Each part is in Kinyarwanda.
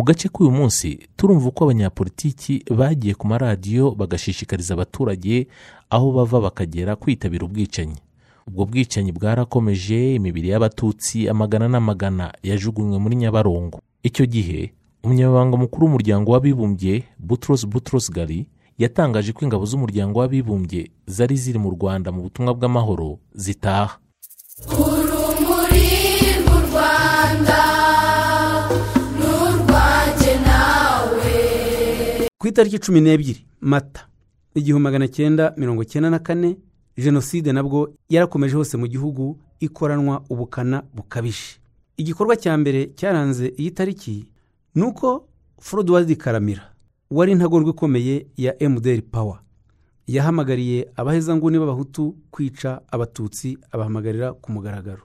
mu gace k'uyu munsi turumva uko abanyapolitiki bagiye ku maradiyo bagashishikariza abaturage aho bava bakagera kwitabira ubwicanyi. Ubwo bwicanyi bwarakomeje imibiri y'abatutsi amagana n'amagana yajugunywe muri nyabarongo. Icyo gihe umunyamabanga mukuru w'umuryango w'abibumbye butros butros gali yatangaje ko ingabo z'umuryango w'abibumbye zari ziri mu rwanda mu butumwa bw'amahoro zitaha. Ku itariki cumi n'ebyiri mata igihumbi magana cyenda mirongo cyenda na kane jenoside nabwo yarakomeje hose mu gihugu ikoranwa ubukana bukabije. Igikorwa cya mbere cyaranze iyi tariki ni uko forodwadi karamira wari intagorwa ikomeye ya emuderi pawa yahamagariye abahezanguni b'abahutu kwica abatutsi abahamagarira ku mugaragaro.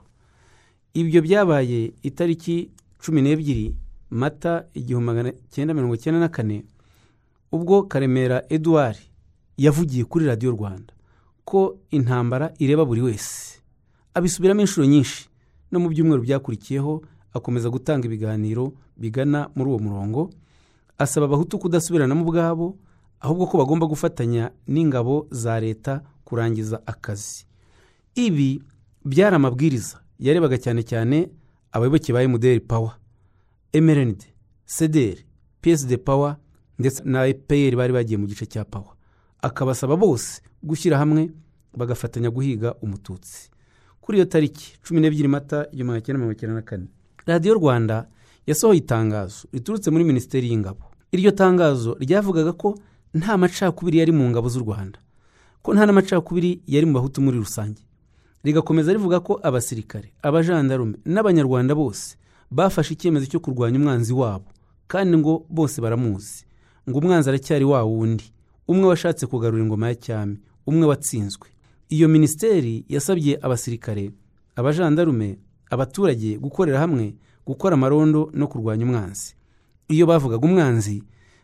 Ibyo byabaye itariki cumi n'ebyiri mata igihumbi magana cyenda mirongo cyenda na kane ubwo karemera eduard yavugiye kuri radiyo rwanda ko intambara ireba buri wese. Abisubiramo inshuro nyinshi. No mu byumweru byakurikiyeho akomeza gutanga ibiganiro bigana muri uwo murongo asaba abahutu kudasubiranamo ubwabo ahubwo ko bagomba gufatanya n'ingabo za leta kurangiza akazi. Ibi byari amabwiriza yarebaga cyane cyane abayoboke ba emuderi pawa emerenide sederi piyesi de pawa ndetse na epeyeri bari bagiye mu gice cya pawa akabasaba bose gushyira hamwe bagafatanya guhiga umututsi. Kuri iyo tariki cumi n'ebyiri mata igihumbi cyenda mirongo icyenda na kane radiyo rwanda yasohoye itangazo riturutse muri minisiteri y'ingabo. Iryo tangazo ryavugaga ko nta macakubiri yari mu ngabo z'u rwanda ko nta n'amacakubiri yari mu bahutu muri rusange. Rigakomeza rivuga ko abasirikare abajandarume n'abanyarwanda bose bafashe icyemezo cyo kurwanya umwanzi wabo kandi ngo bose baramuzi. Ngo umwanzi aracyari wa wundi. Umwe washatse kugarura ingoma ya cyami umwe watsinzwe. Iyo minisiteri yasabye abasirikare abajandarume abaturage gukorera hamwe gukora amarondo no kurwanya umwanzi. Iyo bavugaga umwanzi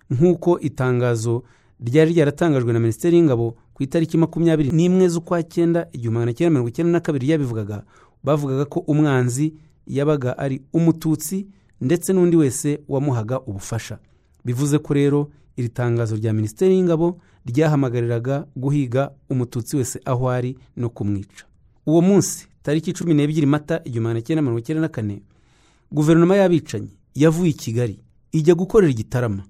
nk'uko itangazo ryari ryaratangajwe na minisiteri y'ingabo ku itariki makumyabiri n'imwe z'ukwa cyenda igihumbi magana cyenda mirongo icyenda na kabiri ryabivugaga bavugaga ko umwanzi yabaga ari umututsi ndetse n'undi wese wamuhaga ubufasha. Bivuze ko rero iri tangazo rya minisiteri y'ingabo ryahamagariraga guhiga umututsi wese aho ari no kumwica. Uwo munsi tariki cumi n'ebyiri mata igihumbi magana cyenda mirongo icyenda na kane guverinoma y'abicanyi yavuye i kigali ijya gukorera igitarama.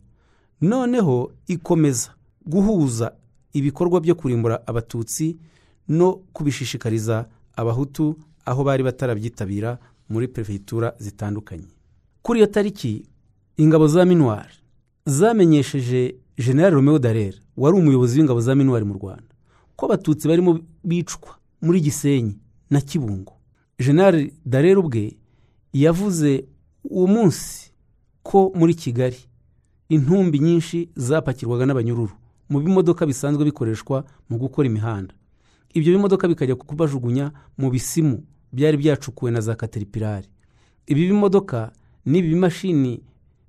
Noneho ikomeza guhuza ibikorwa byo kurimbura abatutsi no kubishishikariza abahutu aho bari batarabyitabira muri perefegitura zitandukanye. Kuri iyo tariki ingabo za minuwari zamenyesheje general romeo darer wari umuyobozi w'ingabo za minuwari mu rwanda. Ko abatutsi barimo bicwa muri gisenyi na kibungo. General darer ubwe yavuze uwo munsi ko muri kigali intumbi nyinshi zapakirwaga n'abanyururu mu bimodoka bisanzwe bikoreshwa mu gukora imihanda. Ibyo bimodoka bikajya kubajugunya mu bisimu byari byacukuwe na za kateripirari ibi bimodoka n'ibi bimashini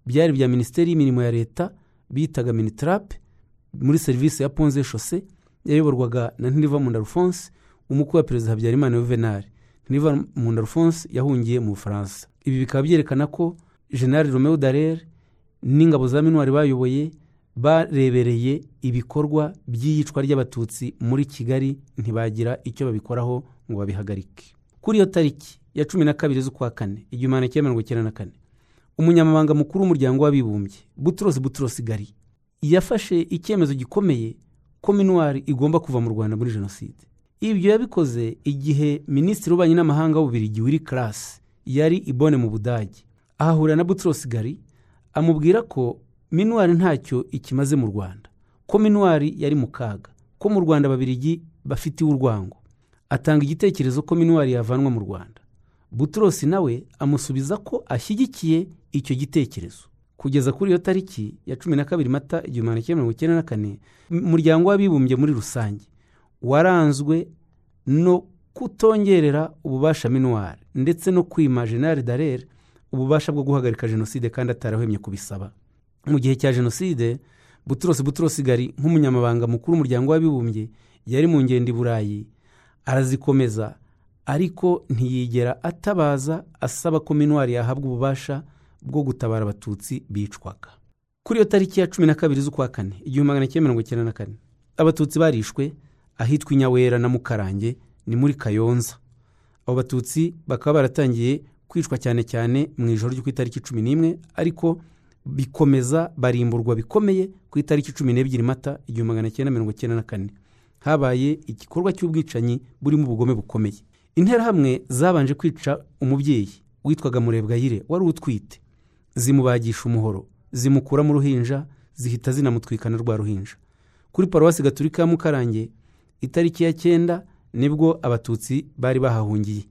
byari bya minisiteri y'imirimo ya leta bitaga minitarape muri serivisi ya ponze shose yayoborwaga na ntirivamunda alphonse umukwe wa perezida habyarimana yuvenali ntirivamunda alphonse yahungiye mu bufaransa. Ibi bikaba byerekana ko general romeo darer n'ingabo za minuwari bayoboye barebereye ibikorwa by'iyicwa ry'abatutsi muri kigali ntibagira icyo babikoraho ngo babihagarike. Kuri iyo tariki ya cumi na kabiri z'ukwa kane igihumbi magana cyenda mirongo icyenda na kane umunyamabanga mukuru w'umuryango w'abibumbye buturosi buturosi gari yafashe icyemezo gikomeye ko minuwari igomba kuva mu rwanda muri jenoside. Ibyo yabikoze igihe minisitiri w'ububanyi n'amahanga w'ububirigi wiri karasi yari ibone mu budage. Ahahurira na buturosi gari amubwira ko minuwari ntacyo ikimaze mu rwanda ko minuwari yari mu kaga ko mu rwanda ababirigi bafitiwe urwango. Atanga igitekerezo ko minuwari yavanwa mu rwanda. Buturosi nawe amusubiza ko ashyigikiye icyo gitekerezo. Kugeza kuri iyo tariki ya cumi na kabiri mata igihumbi magana cyenda mirongo icyenda na kane umuryango w'abibumbye muri rusange waranzwe no kutongerera ububasha minuwari ndetse no kwima jenali darere ububasha bwo guhagarika jenoside kandi atarahwemye kubisaba. Mu gihe cya jenoside buturosi buturosi gari nk'umunyamabanga mukuru w'umuryango w'abibumbye yari mu ngendo i burayi arazikomeza ariko ntiyigera atabaza asaba ko minuwari yahabwa ububasha bwo gutabara abatutsi bicwaga. Kuri iyo tariki ya cumi na kabiri z'ukwa kane igihumbi magana cyenda mirongo icyenda na kane abatutsi barishwe ahitwa inyawera na mukarange ni muri kayonza. Abo batutsi bakaba baratangiye kwicwa cyane cyane mu ijoro ryo ku itariki cumi n'imwe ariko bikomeza barimburwa bikomeye ku itariki cumi n'ebyiri mata igihumbi magana cyenda mirongo icyenda na kane. Habaye igikorwa cy'ubwicanyi burimo ubugome bukomeye. Interahamwe zabanje kwica umubyeyi witwaga murebwayire wari utwite. Zimubagisha umuhoro zimukura mu ruhinja zihita zinamutwikana rwa ruhinja. Kuri paruwasi gaturika ya mukarange itariki ya cyenda ni bwo abatutsi bari bahahungiye.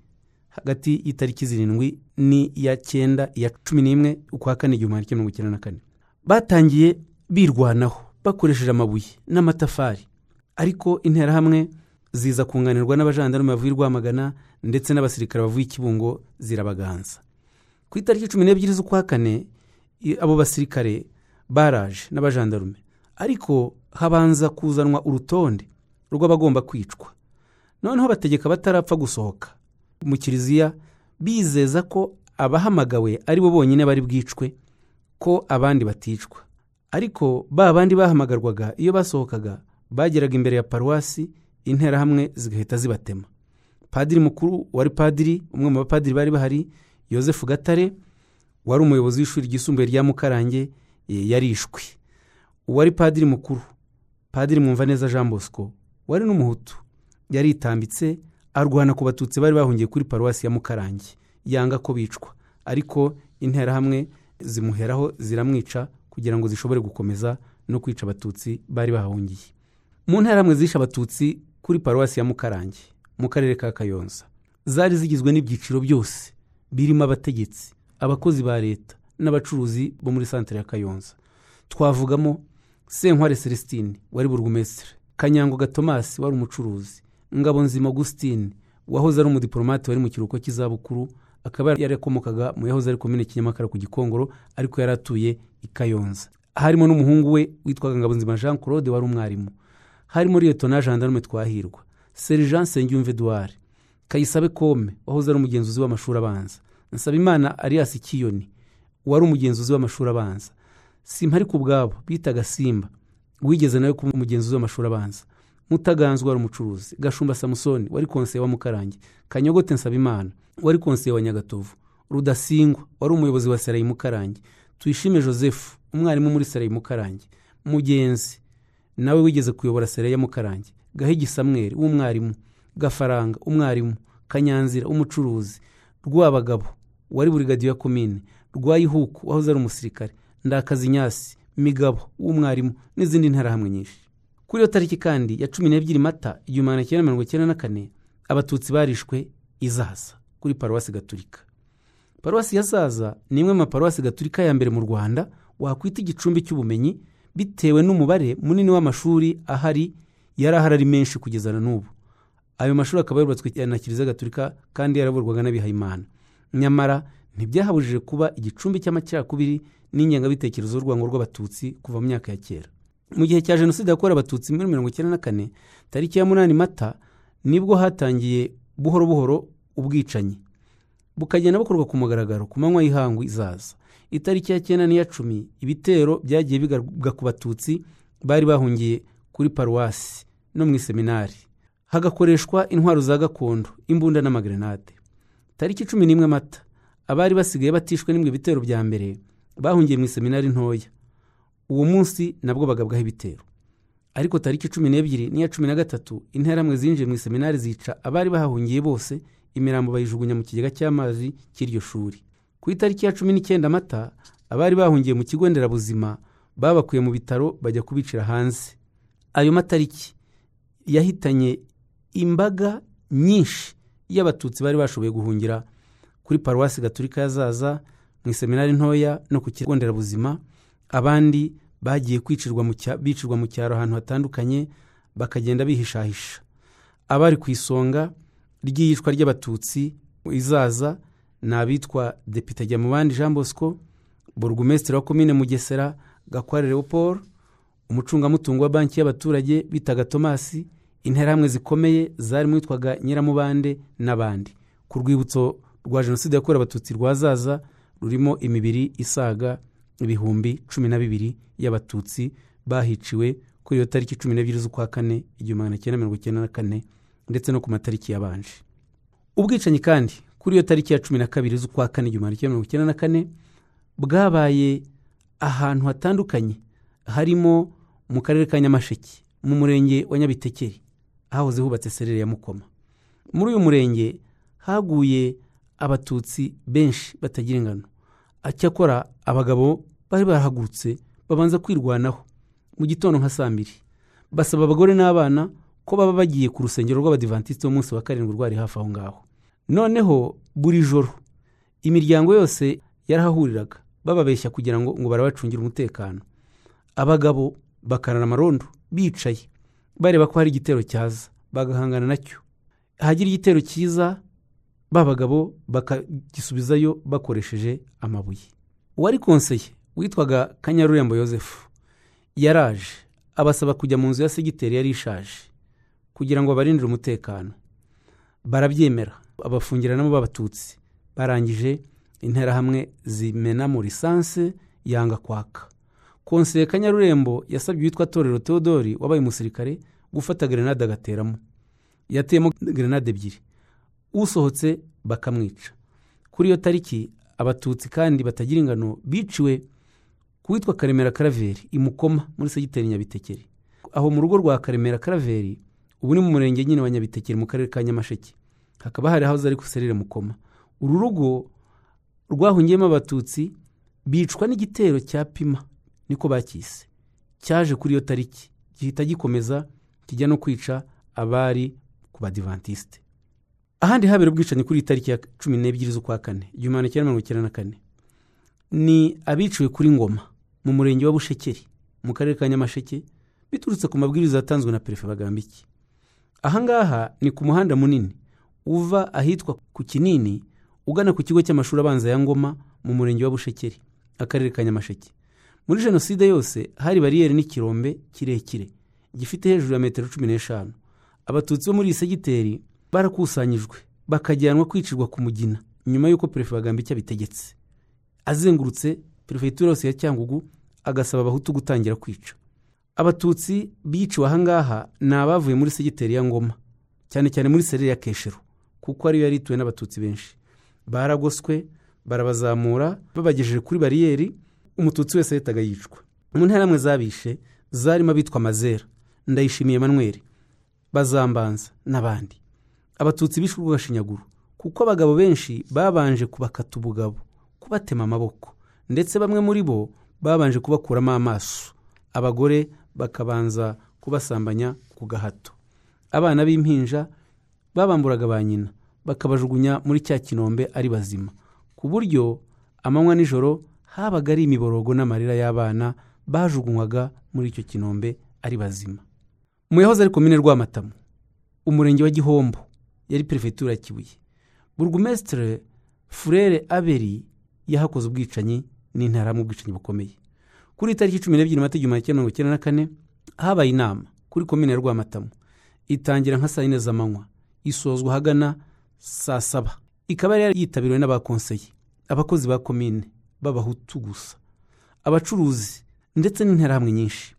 Hagati y'itariki zirindwi n'iya cyenda iya cumi n'imwe ukwa kane igihumbi cyenda mirongo icyenda na kane. Batangiye birwanaho bakoresheje amabuye n'amatafari. Ariko interahamwe ziza kunganirwa n'abajandarume bavuye i rwamagana ndetse n'abasirikare bavuye i kibungo zirabaganza. Ku itariki cumi n'ebyiri z'ukwa kane abo basirikare baraje n'abajandarume. Ariko habanza kuzanwa urutonde rw'abagomba kwicwa. Noneho bategeka batarapfa gusohoka. Mu kiliziya bizeza ko abahamagawe ari bo bonyine bari bwicwe ko abandi baticwa. Ariko ba bandi bahamagarwaga iyo basohokaga bageraga imbere ya paruwasi interahamwe zigahita zibatema. Padiri mukuru wari padiri umwe mu bapadiri bari bahari yosefu gatare wari umuyobozi w'ishuri ryisumbuye rya mukarange eh, yarishwe. Uwari padiri mukuru padiri mwumvaneza jean bosco wari n'umuhutu yaritambitse arwana ku batutsi bari bahungiye kuri paruwasi ya mukarange. Yanga ko bicwa. Ariko interahamwe zimuheraho ziramwica kugira ngo zishobore gukomeza no kwica abatutsi bari bahahungiye. Mu nterahamwe zishe abatutsi kuri paruwasi ya mukarange mu karere ka kayonza. Zari zigizwe n'ibyiciro byose birimo abategetsi abakozi ba leta n'abacuruzi bo muri santere ya kayonza. Twavugamo senkware celestine wari burugumesitiri kanyangoga tomasi wari umucuruzi ngabonzima augustine wahoze ari umudiporomate wari mu kiruhuko cy'izabukuru akaba yarakomokaga mu yahoze ari komine kinyamakara ku gikongoro ariko yari atuye i kayonza. Harimo n'umuhungu we witwaga ngabonzima jean claude wari umwarimu. Harimo liyetona gendarme twahirwa. Sergent nsengiyumve eduard kayisabe kome wahoze ari umugenzuzi w'amashuri abanza. Nsabimana arias kiyoni wari umugenzuzi w'amashuri abanza. Simpari ku bwabo bitaga simba wigeze nawe kuba umugenzuzi w'amashuri abanza. Mutaganzwa wari umucuruzi gashumba samusoni wari konseye wa mukarange. Kanyogote nsabimana wari konseye wa nyagatovu. Rudasingwa wari umuyobozi wa serayi mukarange. Tuyishime joseph umwarimu muri serayi mukarange. Mugenzi nawe wigeze kuyobora serayi ya mukarange. Gahigi samweri w'umwarimu gafaranga umwarimu. Kanyanzira umucuruzi. Rwabagabo wari burigadiyo ya komine rwayihuku wahoze ari umusirikare. Ndakazi nyasi migabo w'umwarimu n'izindi nterahamwe nyinshi. Kuri iyo tariki kandi ya cumi n'ebyiri mata igihumbi magana cyenda mirongo icyenda na kane abatutsi barishwe izaza kuri paruwasi gaturika. Paruwasi ya zaza ni imwe mu maparuwasi gaturika ya mbere mu rwanda wakwita igicumbi cy'ubumenyi bitewe n'umubare munini w'amashuri ahari yari ahari ari menshi kugeza na n'ubu. Ayo mashuri akaba yubatswe na kiliziya gaturika kandi yaraburwaga n'abihayimana. Nyamara ntibyahabujije kuba igicumbi cy'amacakubiri n'ingengabitekerezo y'urwango rw'abatutsi kuva mu myaka ya kera. Mu gihe cya jenoside yakorewe abatutsi muri mirongo icyenda na kane tariki ya munani mata ni bwo hatangiye buhoro buhoro ubwicanyi. Bukagenda bukorwa ku mugaragaro ku manywa y'ihangu izaza. Itariki ya cyenda n'iya cumi ibitero byagiye bigaruka ku batutsi bari bahungiye kuri paruwasi no mu iseminari. Hagakoreshwa intwaro za gakondo imbunda n'amagrenade. Tariki cumi n'imwe mata abari basigaye batishwe n'imwe ibitero bya mbere bahungiye mu iseminari ntoya. Uwo munsi nabwo bagabwaho ibitero. Ariko tariki cumi n'ebyiri n'iya cumi na gatatu interamwe zinjiye mu iseminari zica abari bahahungiye bose imirambo bayijugunya mu kigega cy'amazi cy'iryo shuri. Ku itariki ya cumi n'icyenda mata abari bahungiye mu kigo nderabuzima babakuye mu bitaro bajya kubicira hanze. Ayo matariki yahitanye imbaga nyinshi y'abatutsi bari bashoboye guhungira kuri paruwasi gaturika yazaza mu iseminari ntoya no ku kigo nderabuzima. Abandi bagiye kwicirwa bicirwa mu cyaro ahantu hatandukanye bakagenda bihishahisha. Abari ku isonga ry'iyicwa ry'abatutsi izaza ni abitwa depite Jyamubandi jean bosco burugumesitiri wa komine mugesera gakware leopold umucungamutungo wa banki y'abaturage bitaga tomasi interahamwe zikomeye zarimo witwaga nyiramubande n'abandi. Ku rwibutso rwa jenoside yakorewe abatutsi rwa zaza rurimo imibiri isaga ibihumbi cumi na bibiri y'abatutsi bahiciwe kuri iyo tariki cumi n'ebyiri z'ukwa kane igihumbi magana cyenda mirongo icyenda na kane ndetse no ku matariki yabanje ubwicanyi kandi kuri iyo tariki ya cumi na kabiri z'ukwa kane igihumbi cyenda mirongo icyenda na kane bwabaye ahantu hatandukanye harimo mu karere ka nyamasheke mu murenge wa nyabitekeri ahahoze hubatse serire ya mukoma. Muri uyu murenge haguye abatutsi benshi batagira ingano. Cyakora abagabo bari barahagurutse babanza kwirwanaho. Mu gitondo nka saa mbiri basaba abagore n'abana ko baba bagiye ku rusengero rw'abadivantisite w'umunsi wa karindwi rwari hafi aho ngaho. Noneho buri joro imiryango yose yarahahuriraga bababeshya kugira ngo ngo barabacungire umutekano. Abagabo bakarara amarondo bicaye bareba ko hari igitero cyaza bagahangana na cyo. Hagira igitero cyiza ba bagabo bakagisubizayo bakoresheje amabuye. Uwari konseye witwaga kanyarurembo yosefu yaraje abasaba kujya mu nzu ya segiteri yari ishaje kugira ngo babarindire umutekano. Barabyemera. Abafungiranamo b'abatutsi. Barangije interahamwe zimenamo lisansi yanga kwaka. Konseye kanyarurembo yasabye uwitwa torero teodori wabaye umusirikare gufata gerenade agateramo. Yateyemo gerenade ebyiri. Usohotse bakamwica. Kuri iyo tariki abatutsi kandi batagira ingano biciwe ku witwa karemera karaveri imukoma muri segiteri nyabitekeri. Aho mu rugo rwa karemera karaveri ubu ni mu murenge nyine wa nyabitekeri mu karere ka nyamasheke. Hakaba hari aho ari serire mukoma. Uru rugo rwahungiyemo abatutsi bicwa n'igitero cya pima niko bakise. Cyaje kuri iyo tariki. Gihita gikomeza kijya no kwica abari ku badivantisite ahandi habera ubwicanyi kuri iyi tariki ya cumi n'ebyiri z'ukwa kane. Igihumbi magana cyenda mirongo icyenda na kane. Ni abiciwe kuri ngoma mu murenge wa bushekeri mu karere ka nyamasheke biturutse ku mabwiriza yatanzwe na perefe bagambiki ahangaha ni ku muhanda munini. Uva ahitwa ku kinini ugana ku kigo cy'amashuri abanza ya ngoma mu murenge wa bushekeri akarere ka nyamasheke. Muri jenoside yose hari bariyeri n'ikirombe kirekire gifite hejuru ya metero cumi n'eshanu. Abatutsi bo muri iyi segiteri barakusanyijwe bakajyanwa kwicirwa ku mugina nyuma y'uko perefe bagambiki abitegetse. Azengurutse perefegitura yose ya cyangugu agasaba abahutu gutangira kwica. Abatutsi biciwe ahangaha ni abavuye muri segiteri ya ngoma cyane cyane muri serire ya keshero. Kuko ariyo yari ituwe n'abatutsi benshi. Baragoswe barabazamura babagejeje kuri bariyeri umututsi wese yahitaga yicwa. Mu ntera zabishe zarimo abitwa amazera ndayishimiye manweri bazambanza n'abandi. Abatutsi bishwe urw'agashinyaguro kuko abagabo benshi babanje kubakata ubugabo kubatema amaboko ndetse bamwe muri bo babanje kubakuramo amaso. Abagore bakabanza kubasambanya ku gahato. Abana b'impinja babamburaga ba nyina bakabajugunya muri cya kinombe ari bazima. Ku buryo amanywa nijoro habaga ari imiborogo n'amarira y'abana bajugunywaga muri icyo kinombe ari bazima. Mu yahoze ari komine rwamatamu umurenge wa gihombo yari perefegitura kibuye. Burugumesitire furere aberi yahakoze ubwicanyi n'intara mu bwicanyi bukomeye. Kuri tariki cumi n'ebyiri mata igihumbi kimwe mirongo icyenda na kane habaye inama kuri komine rwamatamu itangira nka saa yine z'amanywa. Isozwa ahagana saa saba. Ikaba yari yitabiriwe n'abakonseye abakozi ba komine b'abahutu gusa abacuruzi ndetse n'interahamwe nyinshi.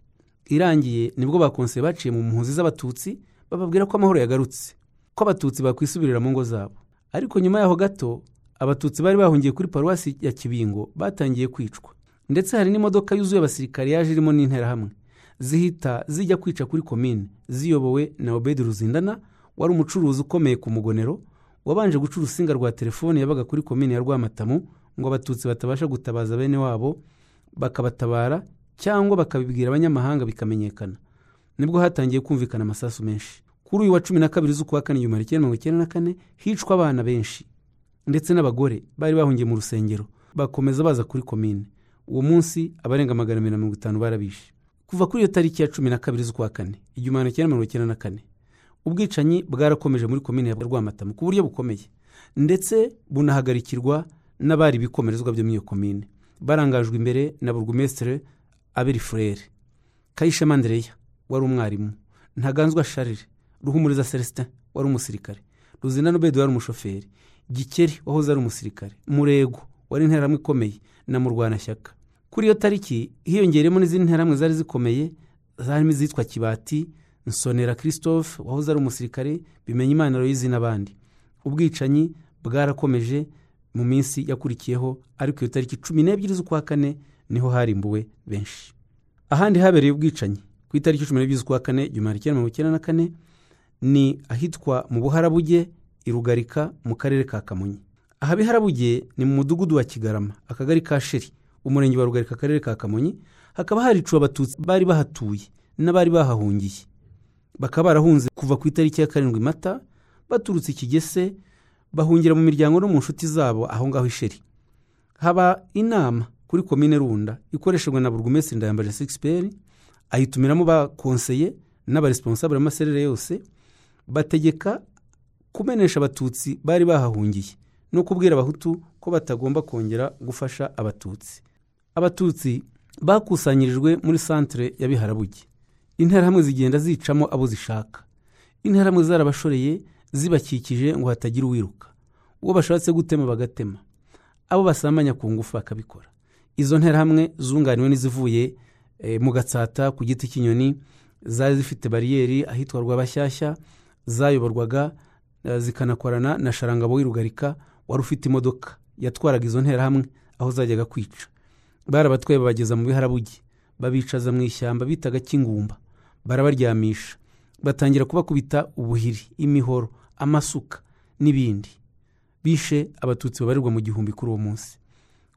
Irangiye ni bwo bakonseye baciye mu mpunzi z'abatutsi bababwira ko amahoro yagarutse ko abatutsi bakwisubirira mu ngo zabo. Ariko nyuma yaho gato abatutsi bari bahungiye kuri paruwasi ya kibingo batangiye kwicwa. Ndetse hari n'imodoka yuzuye abasirikare yaje irimo n'interahamwe zihita zijya kwica kuri komine ziyobowe na obedi ruzindana wari umucuruzi ukomeye ku mugonero wabanje guca urusinga rwa telefone yabaga kuri komine ya rwamatamu ngo abatutsi batabasha gutabaza bene wabo bakabatabara cyangwa bakabibwira abanyamahanga bikamenyekana. Nibwo hatangiye kumvikana amasasu menshi. Kuri uyu wa cumi na kabiri z'ukwa kane igihumbi kimwe mirongo icyenda na kane hicwa abana benshi ndetse n'abagore bari bahungiye mu rusengero bakomeza baza kuri komine. Uwo munsi abarenga magana abiri na mirongo itanu barabishe. Kuva kuri iyo tariki ya cumi na kabiri z'ukwa kane igihumbi cyenda mirongo icyenda na kane. Ubwicanyi bwarakomeje muri komine ya rwamatamu ku buryo bukomeye. Ndetse bunahagarikirwa n'abari ibikomerezwa byo muri iyo komine barangajwe imbere na burugumesitire aberi furere kayishema andereya wari umwarimu. Ntaganzwa sharire ruhumuriza celestin wari umusirikare. Ruzina n'ubedi wari umushoferi. Gikeri wahoze ari umusirikare. Murego wari interahamwe ikomeye na murwanashyaka kuri iyo tariki hiyongereyemo n'izindi nterahamwe zari zikomeye zarimo izitwa kibati nsonera christophe wahoze ari umusirikare bimenya imana royizi n'abandi ubwicanyi bwarakomeje mu minsi yakurikiyeho ariko iyo tariki cumi n'ebyiri z'ukwa kane ni ho harimbuwe benshi. Ahandi habereye ubwicanyi. Ku itariki cumi n'ebyiri z'ukwa kane igihumbi kimwe mirongo icyenda na kane ni ahitwa mu buharabuge i rugarika mu karere ka kamonyi. Aha biharabuge ni mu mudugudu wa kigarama akagari ka sheri. Umurenge wa rugarika akarere ka kamonyi hakaba hariciwe abatutsi bari bahatuye n'abari bahahungiye. Bakaba barahunze kuva ku itariki ya karindwi mata baturutse ikigese bahungira mu miryango no mu nshuti zabo aho ngaho isheri haba inama kuri komine runda ikoreshejwe na burugumesitiri ndayambaje sigisi ayitumiramo bakonseye n'abaresponsabure b'amaserere yose bategeka kumenesha abatutsi bari bahahungiye. No kubwira abahutu ko batagomba kongera gufasha abatutsi. Abatutsi bakusanyirijwe muri santire ya biharabuge. Interahamwe zigenda zicamo abo zishaka. Interahamwe zarabashoreye zibakikije ngo hatagira uwiruka. Uwo bashatse gutema bagatema. Abo basambanya ku ngufu bakabikora. Izo nterahamwe zunganiwe n'izivuye mu gatsata ku giti cy'inyoni zari zifite bariyeri ahitwa rwabashyashya zayoborwaga zikanakorana na sharangabo w'irugarika wari ufite imodoka. Yatwaraga izo nterahamwe aho zajyaga kwica. Barabatwaye babageza mu biharabuge. Babicaza mu ishyamba bitaga kingumba. Barabaryamisha. Batangira kubakubita ubuhiri imihoro amasuka n'ibindi. Bishe abatutsi babarirwa mu gihumbi kuri uwo munsi.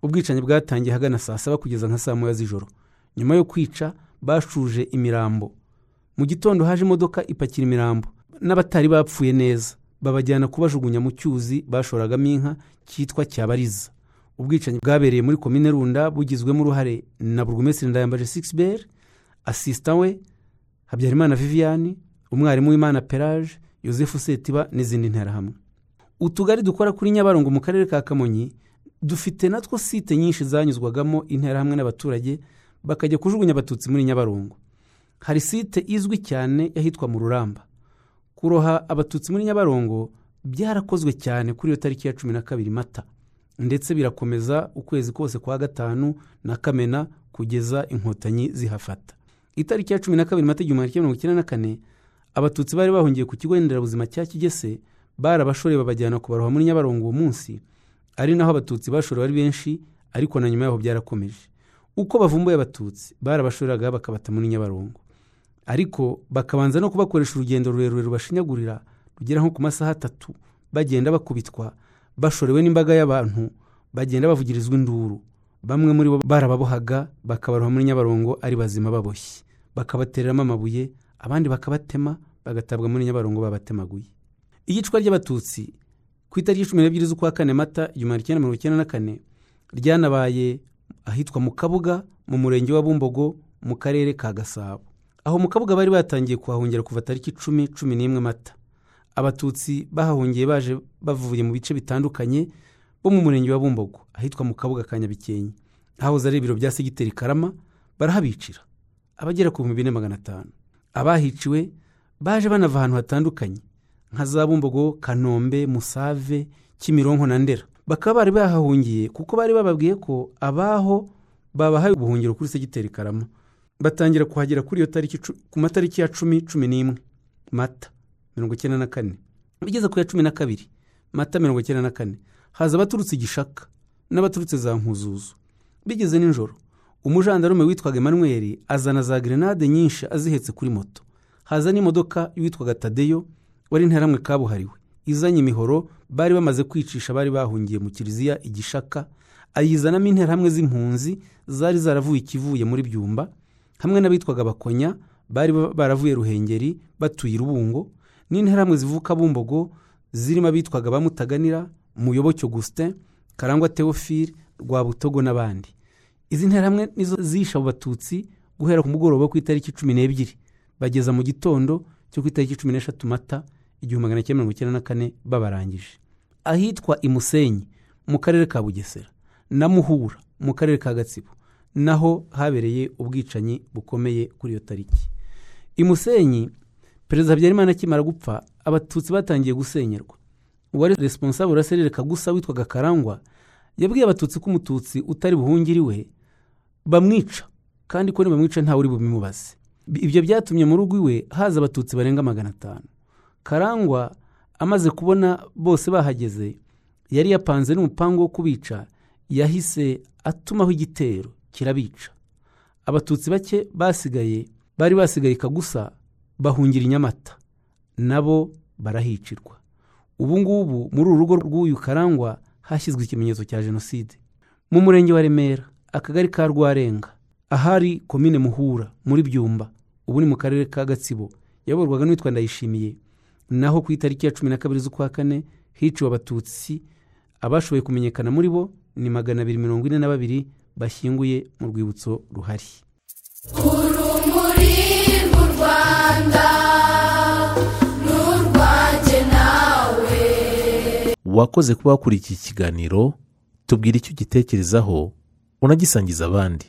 Ubwicanyi bwatangiye ahagana saa saba kugeza nka saa moya z'ijoro. Nyuma yo kwica bashuje imirambo. Mu gitondo haje imodoka ipakira imirambo. N'abatari bapfuye neza. Babajyana kubajugunya mu cyuzi bashoragamo inka cyitwa cyabariza. Ubwicanyi bwabereye muri komine runda bugizwemo uruhare na burugumesitiri ndayambaje sigisi beri asisita we habyarimana viviane umwarimu w'imana peraje yosefu setiba n'izindi nterahamwe. Utugari dukora kuri nyabarongo mu karere ka kamonyi dufite natwo site nyinshi zanyuzwagamo interahamwe n'abaturage bakajya kujugunya abatutsi muri nyabarongo hari site izwi cyane y'ahitwa mu ruramba kuroha abatutsi muri nyabarongo byarakozwe cyane kuri iyo tariki ya cumi na kabiri mata. Ndetse birakomeza ukwezi kose kwa gatanu na kamena kugeza inkotanyi zihafata. Itariki ya cumi na kabiri mata igihumbi kimwe mirongo icyenda na kane abatutsi bari bahungiye ku kigo nderabuzima cya kigese barabashoreye babajyana kubaroha muri nyabarongo uwo munsi. Ari naho abatutsi bashorewe ari benshi ariko na nyuma yaho byarakomeje. Uko bavumbuye abatutsi barabashoreraga bakabata muri nyabarongo. Ariko bakabanza no kubakoresha urugendo rurerure rubashinyagurira rugera nko ku masaha atatu bagenda bakubitwa bashorewe n'imbaga y'abantu bagenda bavugirizwa induru. Bamwe muri bo barababohaga bakabaroha muri nyabarongo ari bazima baboshye. Bakabatereramo amabuye abandi bakabatema bagatabwa muri nyabarongo babatemaguye. Iyicwa ry'abatutsi ku itariki cumi n'ebyiri z'ukwa kane mata igihumbi kimwe mirongo icyenda na kane ryanabaye ahitwa mu kabuga mu murenge wa bumbogo mu karere ka gasabo. Aho mu kabuga bari batangiye kuhahungira kuva tariki icumi cumi n'imwe mata. Abatutsi bahahungiye baje bavuye mu bice bitandukanye bo mu murenge wa bumbogo ahitwa mu kabuga ka nyabikenke. Hahoze ari ibiro bya segiteri karama barahabicira. Abagera ku bihumbi bine magana atanu. Abahiciwe baje banava ahantu hatandukanye nka za bumbogo kanombe musave kimironko na ndera. Bakaba bari bahahungiye kuko bari bababwiye ko abaho babahaye ubuhungiro kuri segiteri karama. Batangira kuhagera kuri iyo tariki ku matariki ya cumi cumi n'imwe. Mata mirongo icyenda na kane. Bigeze ku ya cumi na kabiri mata mirongo icyenda na kane. Haza abaturutse igishaka n'abaturutse za nkuzuzu. Bigeze nijoro. Umujandarume witwaga Emmanuel azana za gerenade nyinshi azihetse kuri moto. Haza n'imodoka y'uwitwaga tadeyo wari interamwe kabuhariwe. Izanye imihoro bari bamaze kwicisha bari bahungiye mu kiliziya igishaka ayizanamo interahamwe z'impunzi zari zaravuye ikivuye muri byumba. Hamwe n'abitwaga bakonya bari baravuye ruhengeri batuye irubungo n'interahamwe zivuka bumbogo zirimo abitwaga bamutaganira muyoboke augustin karangwa theophile rwabutogo n'abandi. Izi nterahamwe nizo zishe abo batutsi guhera ku mugoroba ku itariki cumi n'ebyiri. Bageza mu gitondo cyo ku itariki cumi n'eshatu mata igihumbi magana cyenda mirongo icyenda na kane babarangije. Ahitwa imusenyi mu karere ka bugesera. Na muhura mu karere ka gatsibo. Naho habereye ubwicanyi bukomeye kuri iyo tariki. Imusenyi perezida habyarimana akimara gupfa abatutsi batangiye gusenyerwa. Uwari responsable uraserere kagusa witwaga karangwa yabwiye abatutsi ko umututsi utari buhungire iwe bamwica. Kandi ko nibamwica ntawe uri bubimubaze. Ibyo byatumye mu rugo iwe haza abatutsi barenga magana atanu. Karangwa amaze kubona bose bahageze yari yapanze n'umupangu wo kubica yahise atumaho igitero kirabica. Abatutsi bake basigaye bari basigaye kagusa bahungira i nyamata nabo barahicirwa. Ubu ngubu muri uru rugo rw'uyu karangwa hashyizwe ikimenyetso cya jenoside. Mu murenge wa remera. Akagari ka rwarenga ahari komine muhura muri byumba ubu ni mu karere ka gatsibo yayoborwaga n'uwitwa ndayishimiye. Naho ku itariki ya cumi na kabiri z'ukwa kane hiciwe abatutsi abashoboye kumenyekana muri bo ni magana abiri mirongo ine na babiri bashyinguye mu rwibutso ruhari. Wakoze kuba wakurikiye ikiganiro tubwira icyo ugitekerezaho unagisangiza abandi.